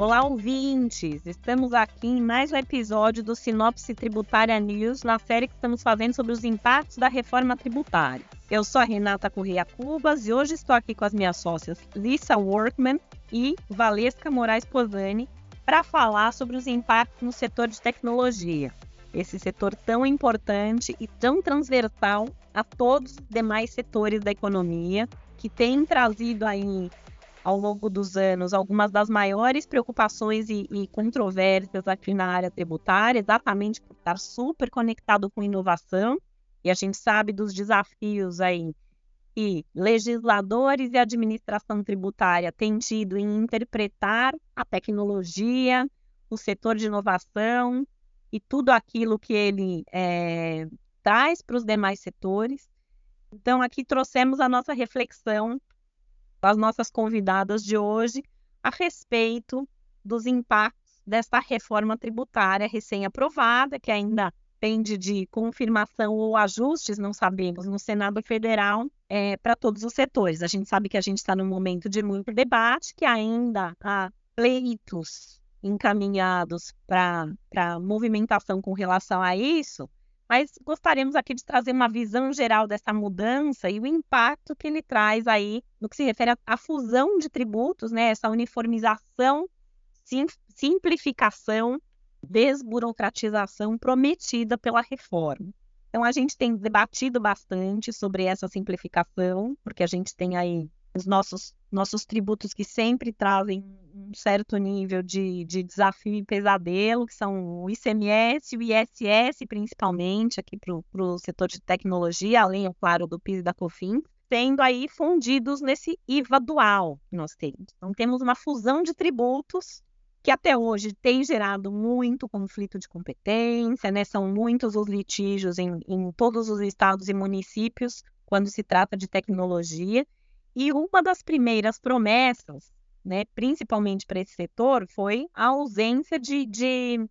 Olá, ouvintes! Estamos aqui em mais um episódio do Sinopse Tributária News, na série que estamos fazendo sobre os impactos da reforma tributária. Eu sou a Renata Correia Cubas e hoje estou aqui com as minhas sócias Lisa Workman e Valesca Moraes Posani para falar sobre os impactos no setor de tecnologia. Esse setor tão importante e tão transversal a todos os demais setores da economia, que tem trazido aí ao longo dos anos algumas das maiores preocupações e, e, controvérsias aqui na área tributária, exatamente por estar super conectado com inovação, e a gente sabe dos desafios aí que legisladores e administração tributária têm tido em interpretar a tecnologia, o setor de inovação e tudo aquilo que ele é, traz para os demais setores. Então, aqui trouxemos a nossa reflexão das nossas convidadas de hoje a respeito dos impactos desta reforma tributária recém-aprovada, que ainda depende de confirmação ou ajustes, não sabemos, no Senado Federal é, para todos os setores. A gente sabe que a gente está num momento de muito debate, que ainda há pleitos encaminhados para movimentação com relação a isso, mas gostaríamos aqui de trazer uma visão geral dessa mudança e o impacto que ele traz aí no que se refere à fusão de tributos, né, essa uniformização, sim, simplificação, desburocratização prometida pela reforma. Então, a gente tem debatido bastante sobre essa simplificação, porque a gente tem aí os nossos, nossos tributos que sempre trazem um certo nível de, de desafio e pesadelo, que são o ICMS o ISS, principalmente, aqui para o setor de tecnologia, além, é claro, do PIS e da COFINS, sendo aí fundidos nesse IVA dual que nós temos. Então, temos uma fusão de tributos que até hoje tem gerado muito conflito de competência, né? São muitos os litígios em, em todos os estados e municípios quando se trata de tecnologia. E uma das primeiras promessas, né, principalmente para esse setor, foi a ausência de, de,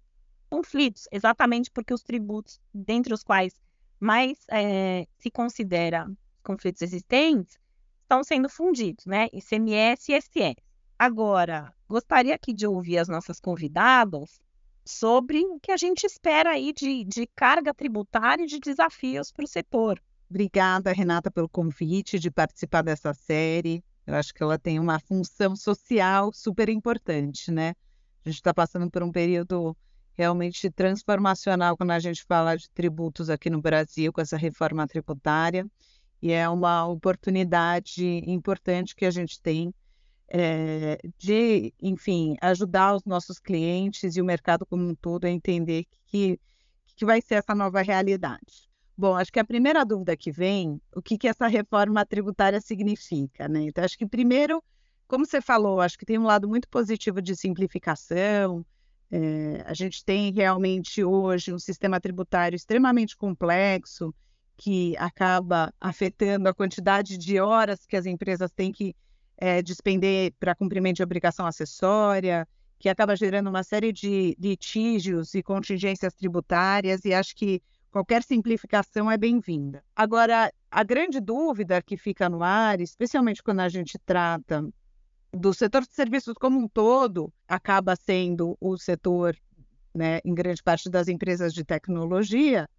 conflitos, exatamente porque os tributos, dentre os quais mais é, se considera conflitos existentes, estão sendo fundidos, né? ICMS e ISS. Agora, gostaria aqui de ouvir as nossas convidadas sobre o que a gente espera aí de, de carga tributária e de desafios para o setor. Obrigada, Renata, pelo convite de participar dessa série. Eu acho que ela tem uma função social super importante, né? A gente está passando por um período realmente transformacional quando a gente fala de tributos aqui no Brasil, com essa reforma tributária. E é uma oportunidade importante que a gente tem é, de, enfim, ajudar os nossos clientes e o mercado como um todo a entender que, que vai ser essa nova realidade. Bom, acho que a primeira dúvida que vem, o que, que essa reforma tributária significa, né? Então, acho que primeiro, como você falou, acho que tem um lado muito positivo de simplificação. É, a gente tem realmente hoje um sistema tributário extremamente complexo que acaba afetando a quantidade de horas que as empresas têm que é, despender para cumprimento de obrigação acessória, que acaba gerando uma série de litígios e contingências tributárias, e acho que Qualquer simplificação é bem-vinda. Agora, a grande dúvida que fica no ar, especialmente quando a gente trata do setor de serviços como um todo, acaba sendo o setor, né, em grande parte das empresas de tecnologia,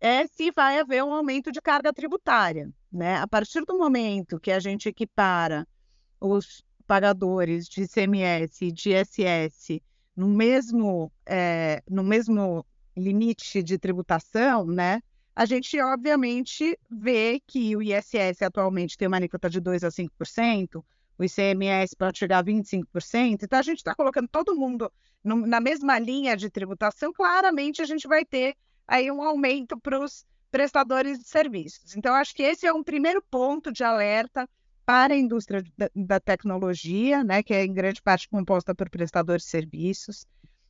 é se vai haver um aumento de carga tributária. Né? A partir do momento que a gente equipara os pagadores de ICMS e de ISS no mesmo, é, no mesmo limite de tributação, né? A gente, obviamente, vê que o ISS atualmente tem uma alíquota de 2% a 5%, o ICMS pode chegar a 25%, então a gente está colocando todo mundo no, na mesma linha de tributação, claramente a gente vai ter aí um aumento para os prestadores de serviços. Então, acho que esse é um primeiro ponto de alerta para a indústria da, da tecnologia, né, que é em grande parte composta por prestadores de serviços.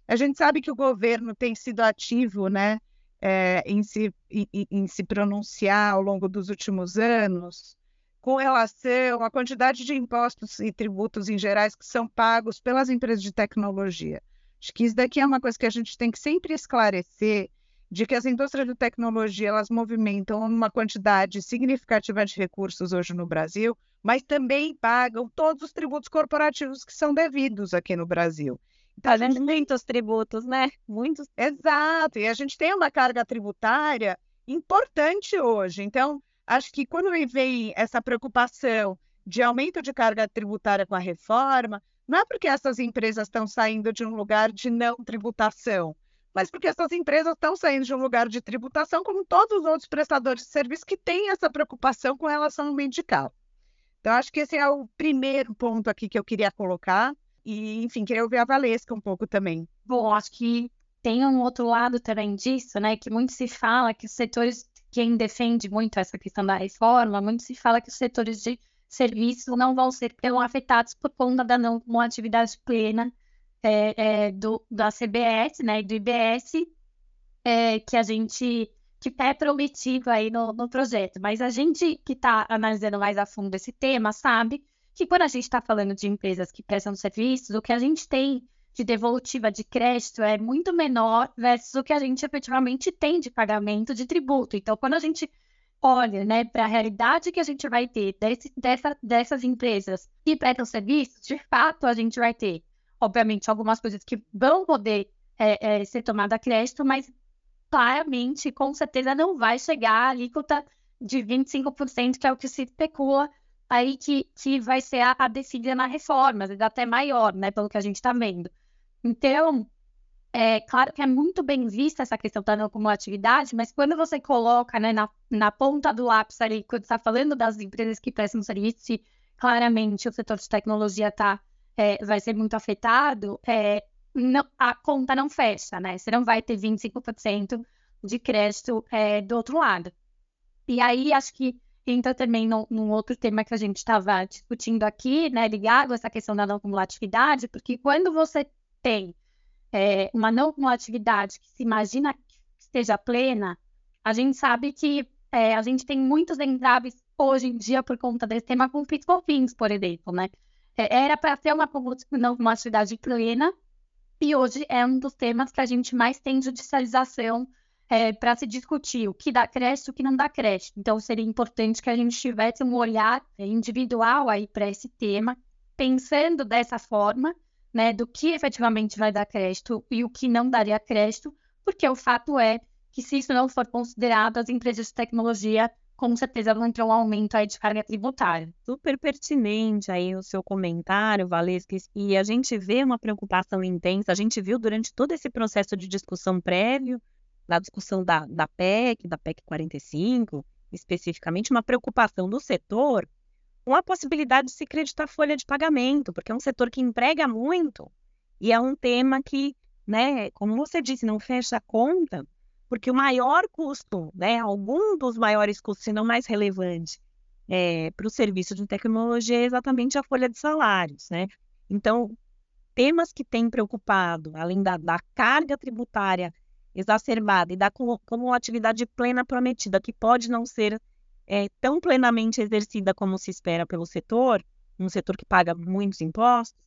A gente sabe que o governo tem sido ativo né, é, em, se, em, em se pronunciar ao longo dos últimos anos com relação à quantidade de impostos e tributos em gerais que são pagos pelas empresas de tecnologia. Acho que isso daqui é uma coisa que a gente tem que sempre esclarecer, de que as indústrias de tecnologia elas movimentam uma quantidade significativa de recursos hoje no Brasil, mas também pagam todos os tributos corporativos que são devidos aqui no Brasil. Fazendo muitos tributos, né? Muitos. Exato. E a gente tem uma carga tributária importante hoje. Então, acho que quando vem essa preocupação de aumento de carga tributária com a reforma, não é porque essas empresas estão saindo de um lugar de não tributação, mas porque essas empresas estão saindo de um lugar de tributação, como todos os outros prestadores de serviço que têm essa preocupação com relação ao medical. Então, acho que esse é o primeiro ponto aqui que eu queria colocar. E, enfim, queria ouvir a Valesca um pouco também. Bom, acho que tem um outro lado também disso, né? Que muito se fala que os setores, quem defende muito essa questão da reforma, muito se fala que os setores de serviços não vão ser tão afetados por conta da não atividade plena é, é, do, da CBS, né, e do IBS, é, que a gente que é prometido aí no, no projeto. Mas a gente que está analisando mais a fundo esse tema sabe que quando a gente está falando de empresas que prestam serviços, o que a gente tem de devolutiva de crédito é muito menor versus o que a gente efetivamente tem de pagamento de tributo. Então, quando a gente olha né, para a realidade que a gente vai ter desse, dessa, dessas empresas que prestam serviços, de fato a gente vai ter, obviamente, algumas coisas que vão poder é, é, ser tomada a crédito, mas claramente, com certeza, não vai chegar à alíquota de 25%, que é o que se especula aí que, que vai ser a, a decidida na reforma, até maior, né, pelo que a gente está vendo. Então, é claro que é muito bem vista essa questão da não cumulatividade, mas quando você coloca né, na, na ponta do lápis ali, quando está falando das empresas que prestam serviço, claramente o setor de tecnologia tá, é, vai ser muito afetado, é, não, a conta não fecha, né? Você não vai ter 25% de crédito é, do outro lado. E aí, acho que entra também no, num outro tema que a gente estava discutindo aqui, né, ligado a essa questão da não cumulatividade, porque quando você tem é, uma não cumulatividade que se imagina que esteja plena, a gente sabe que é, a gente tem muitos entraves hoje em dia por conta desse tema com PIS por exemplo, né? É, era para ser uma não cumulatividade plena, e hoje é um dos temas que a gente mais tem judicialização é, para se discutir o que dá crédito e o que não dá crédito. Então, seria importante que a gente tivesse um olhar individual aí para esse tema, pensando dessa forma, né, do que efetivamente vai dar crédito e o que não daria crédito, porque o fato é que se isso não for considerado, as empresas de tecnologia com certeza vão ter um aumento aí de carga tributária. Super pertinente aí o seu comentário, Valesca, e a gente vê uma preocupação intensa, a gente viu durante todo esse processo de discussão prévio, da discussão da, da PEC, da PEC 45, especificamente, uma preocupação do setor com a possibilidade de se creditar folha de pagamento, porque é um setor que emprega muito e é um tema que, né, como você disse, não fecha a conta, porque o maior custo, né, algum dos maiores custos, se não mais relevante, é, para o serviço de tecnologia é exatamente a folha de salários, né? Então, temas que têm preocupado, além da, da carga tributária exacerbada e da como, como atividade plena prometida, que pode não ser é, tão plenamente exercida como se espera pelo setor, um setor que paga muitos impostos,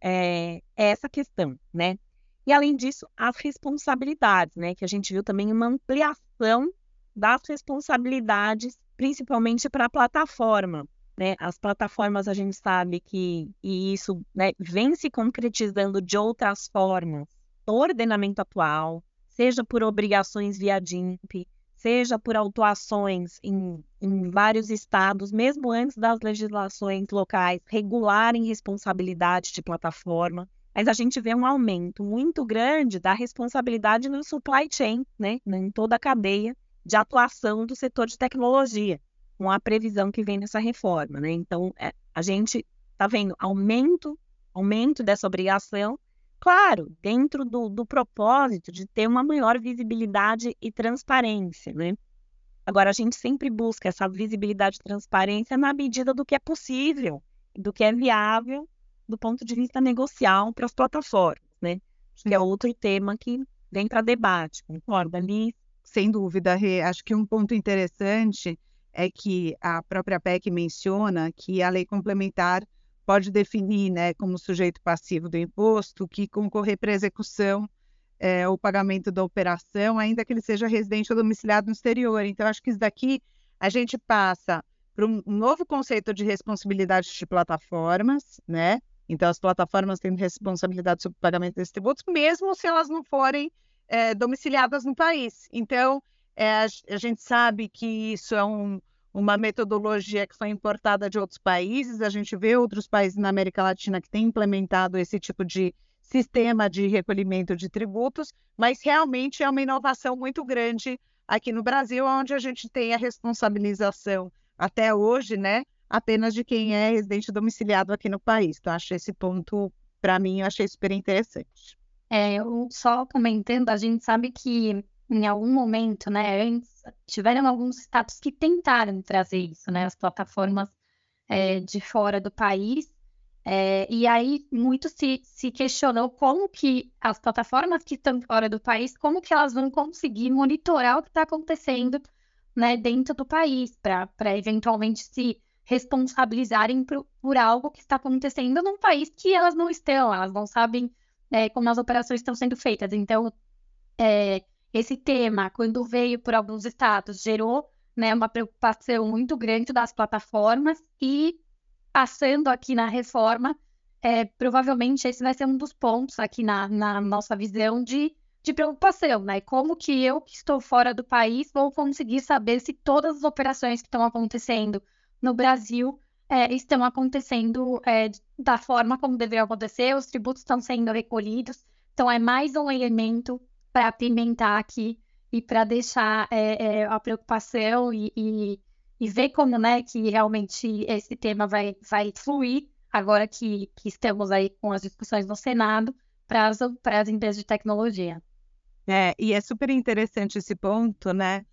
é, é essa questão, né? E, além disso, as responsabilidades, né? Que a gente viu também uma ampliação das responsabilidades, principalmente para a plataforma. Né? As plataformas, a gente sabe que e isso né, vem se concretizando de outras formas. O ordenamento atual, seja por obrigações via DIMP, seja por autuações em, em vários estados, mesmo antes das legislações locais regularem responsabilidade de plataforma mas a gente vê um aumento muito grande da responsabilidade no supply chain, né, em toda a cadeia de atuação do setor de tecnologia, com a previsão que vem nessa reforma. Né? Então, é, a gente está vendo aumento, aumento dessa obrigação, claro, dentro do, do, propósito de ter uma maior visibilidade e transparência. Né? Agora, a gente sempre busca essa visibilidade e transparência na medida do que é possível, do que é viável do ponto de vista negocial para as plataformas, né? Que é outro tema que vem para debate, concorda, ali? Sem dúvida, Rê. Acho que um ponto interessante é que a própria PEC menciona que a lei complementar pode definir né, como sujeito passivo do imposto que concorrer para execução é, ou pagamento da operação, ainda que ele seja residente ou domiciliado no exterior. Então, acho que isso daqui a gente passa para um novo conceito de responsabilidade de plataformas, né? Então, as plataformas têm responsabilidade sobre o pagamento desses tributos, mesmo se elas não forem é, domiciliadas no país. Então, é, a, a, gente sabe que isso é um, uma metodologia que foi importada de outros países. A gente vê outros países na América Latina que têm implementado esse tipo de sistema de recolhimento de tributos, mas realmente é uma inovação muito grande aqui no Brasil, onde a gente tem a responsabilização até hoje, né, apenas de quem é residente domiciliado aqui no país. Então, acho esse ponto, para mim, eu achei super interessante. É, eu só comentando, a gente sabe que em algum momento, né, antes, tiveram alguns estados que tentaram trazer isso, né, as plataformas é, de fora do país, é, e aí muito se, se questionou como que as plataformas que estão fora do país, como que elas vão conseguir monitorar o que está acontecendo né, dentro do país, para eventualmente se responsabilizarem por, por, algo que está acontecendo num país que elas não estão, elas não sabem é, como as operações estão sendo feitas. Então, é, esse tema, quando veio por alguns estados, gerou né, uma preocupação muito grande das plataformas e passando aqui na reforma, é, provavelmente esse vai ser um dos pontos aqui na, na nossa visão de, de preocupação, né? Como que eu, que estou fora do país, vou conseguir saber se todas as operações que estão acontecendo no Brasil é, estão acontecendo é, da forma como deveriam acontecer, os tributos estão sendo recolhidos. Então, é mais um elemento para apimentar aqui e para deixar é, é, a preocupação e, e e ver como, né, que realmente esse tema vai, vai fluir agora que, que estamos aí com as discussões no Senado para as, para as empresas de tecnologia. É, e é super interessante esse ponto, né,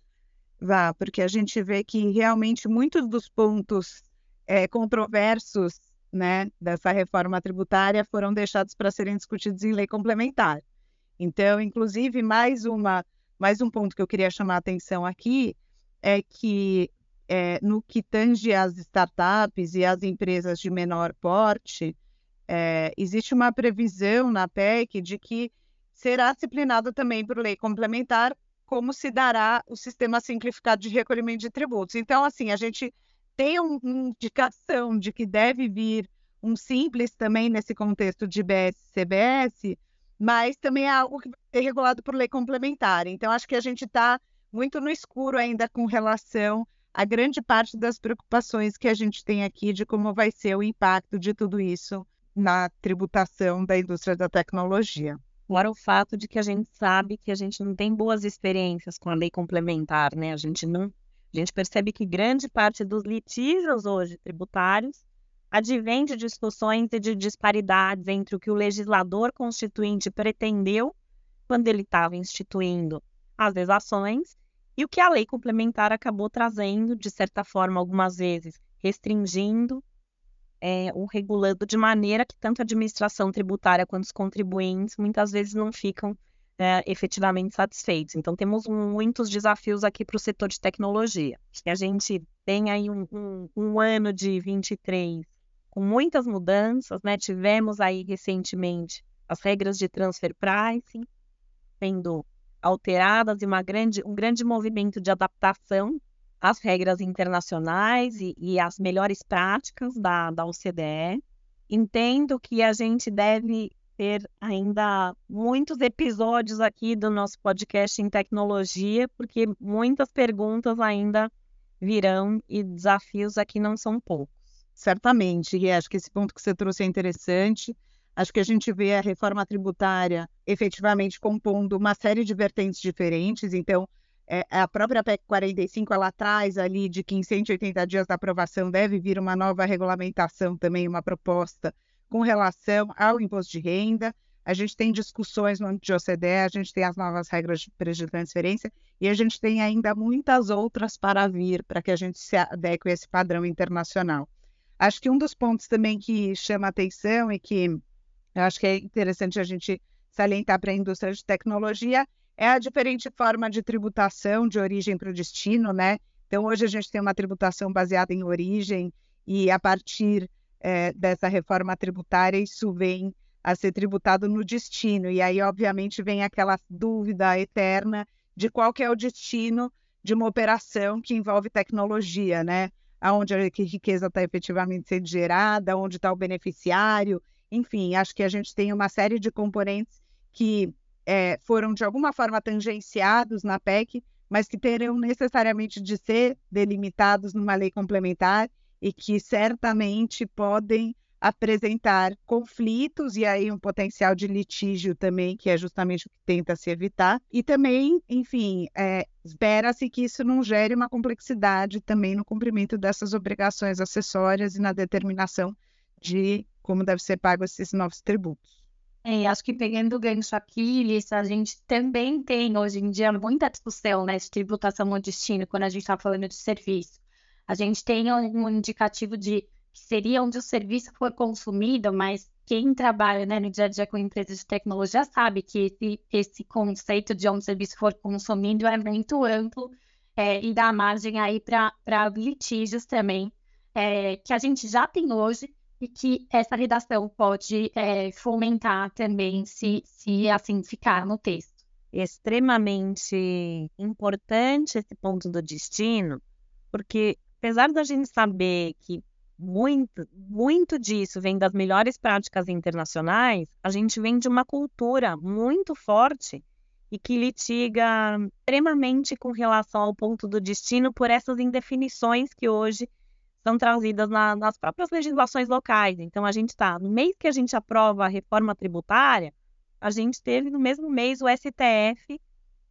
Vá, porque a gente vê que realmente muitos dos pontos é, controversos né, dessa reforma tributária foram deixados para serem discutidos em lei complementar. Então, inclusive, mais, uma, mais um ponto que eu queria chamar a atenção aqui é que é, no que tange às startups e às empresas de menor porte, é, existe uma previsão na PEC de que será disciplinado também por lei complementar como se dará o sistema simplificado de recolhimento de tributos. Então, assim, a gente tem uma indicação de que deve vir um simples também nesse contexto de BS-CBS, mas também é algo que vai ser regulado por lei complementar. Então, acho que a gente está muito no escuro ainda com relação a grande parte das preocupações que a gente tem aqui de como vai ser o impacto de tudo isso na tributação da indústria da tecnologia. Agora, o fato de que a gente sabe que a gente não tem boas experiências com a lei complementar, né? A gente não, a gente percebe que grande parte dos litígios hoje tributários advém de discussões e de disparidades entre o que o legislador constituinte pretendeu quando ele estava instituindo as exações e o que a lei complementar acabou trazendo, de certa forma, algumas vezes restringindo é, ou regulando de maneira que tanto a administração tributária quanto os contribuintes muitas vezes não ficam é, efetivamente satisfeitos. Então, temos muitos desafios aqui para o setor de tecnologia. A gente tem aí um, um, um ano de 23 com muitas mudanças, né? Tivemos aí recentemente as regras de transfer pricing sendo alteradas e uma grande, um grande movimento de adaptação às regras internacionais e, e às melhores práticas da, da OCDE. Entendo que a gente deve ter ainda muitos episódios aqui do nosso podcast em tecnologia, porque muitas perguntas ainda virão e desafios aqui não são poucos. Certamente, e acho que esse ponto que você trouxe é interessante. Acho que a gente vê a reforma tributária efetivamente compondo uma série de vertentes diferentes. Então, é, a própria PEC 45 ela traz ali de que em 180 dias da aprovação deve vir uma nova regulamentação também, uma proposta com relação ao imposto de renda. A gente tem discussões no âmbito de OCDE, a gente tem as novas regras de preço de transferência e a gente tem ainda muitas outras para vir para que a gente se adeque a esse padrão internacional. Acho que um dos pontos também que chama atenção e que eu acho que é interessante a gente salientar para a indústria de tecnologia é a diferente forma de tributação de origem para o destino, né? Então, hoje a gente tem uma tributação baseada em origem e a partir é, dessa reforma tributária isso vem a ser tributado no destino. E aí, obviamente, vem aquela dúvida eterna de qual que é o destino de uma operação que envolve tecnologia, né? Aonde a riqueza está efetivamente sendo gerada, onde está o beneficiário, enfim, acho que a gente tem uma série de componentes que é, foram de alguma forma tangenciados na PEC, mas que terão necessariamente de ser delimitados numa lei complementar e que certamente podem apresentar conflitos e aí um potencial de litígio também, que é justamente o que tenta se evitar. E também, enfim, é, espera-se que isso não gere uma complexidade também no cumprimento dessas obrigações acessórias e na determinação de como deve ser pago esses novos tributos. É, acho que pegando o gancho aqui, Lisa, a gente também tem hoje em dia muita discussão né, de tributação no destino quando a gente está falando de serviço. A gente tem um indicativo de que seria onde o serviço for consumido, mas quem trabalha né, no dia a dia com empresas de tecnologia sabe que esse, esse conceito de onde o serviço for consumido é muito amplo é, e dá margem aí para litígios também, é, que a gente já tem hoje e que essa redação pode é, fomentar também, se, se assim ficar no texto. Extremamente importante esse ponto do destino, porque apesar da gente saber que muito, muito disso vem das melhores práticas internacionais, a gente vem de uma cultura muito forte e que litiga extremamente com relação ao ponto do destino por essas indefinições que hoje são trazidas na, nas próprias legislações locais. Então, a gente está, no mês que a gente aprova a reforma tributária, a gente teve no mesmo mês o STF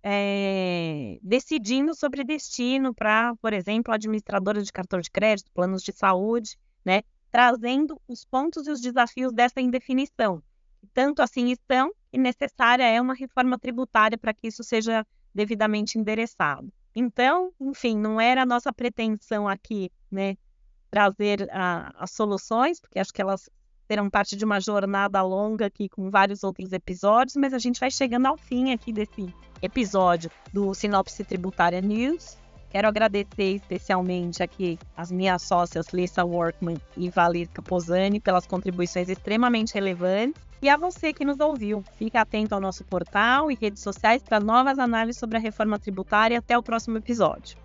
é, decidindo sobre destino para, por exemplo, administradoras de cartão de crédito, planos de saúde, né, trazendo os pontos e os desafios dessa indefinição. Tanto assim estão e necessária é uma reforma tributária para que isso seja devidamente endereçado. Então, enfim, não era a nossa pretensão aqui, né, trazer a, as soluções, porque acho que elas serão parte de uma jornada longa aqui com vários outros episódios, mas a gente vai chegando ao fim aqui desse episódio do Sinopse Tributária News. Quero agradecer especialmente aqui as minhas sócias Lisa Workman e Valesca Posani pelas contribuições extremamente relevantes. E a você que nos ouviu, fique atento ao nosso portal e redes sociais para novas análises sobre a reforma tributária. Até o próximo episódio.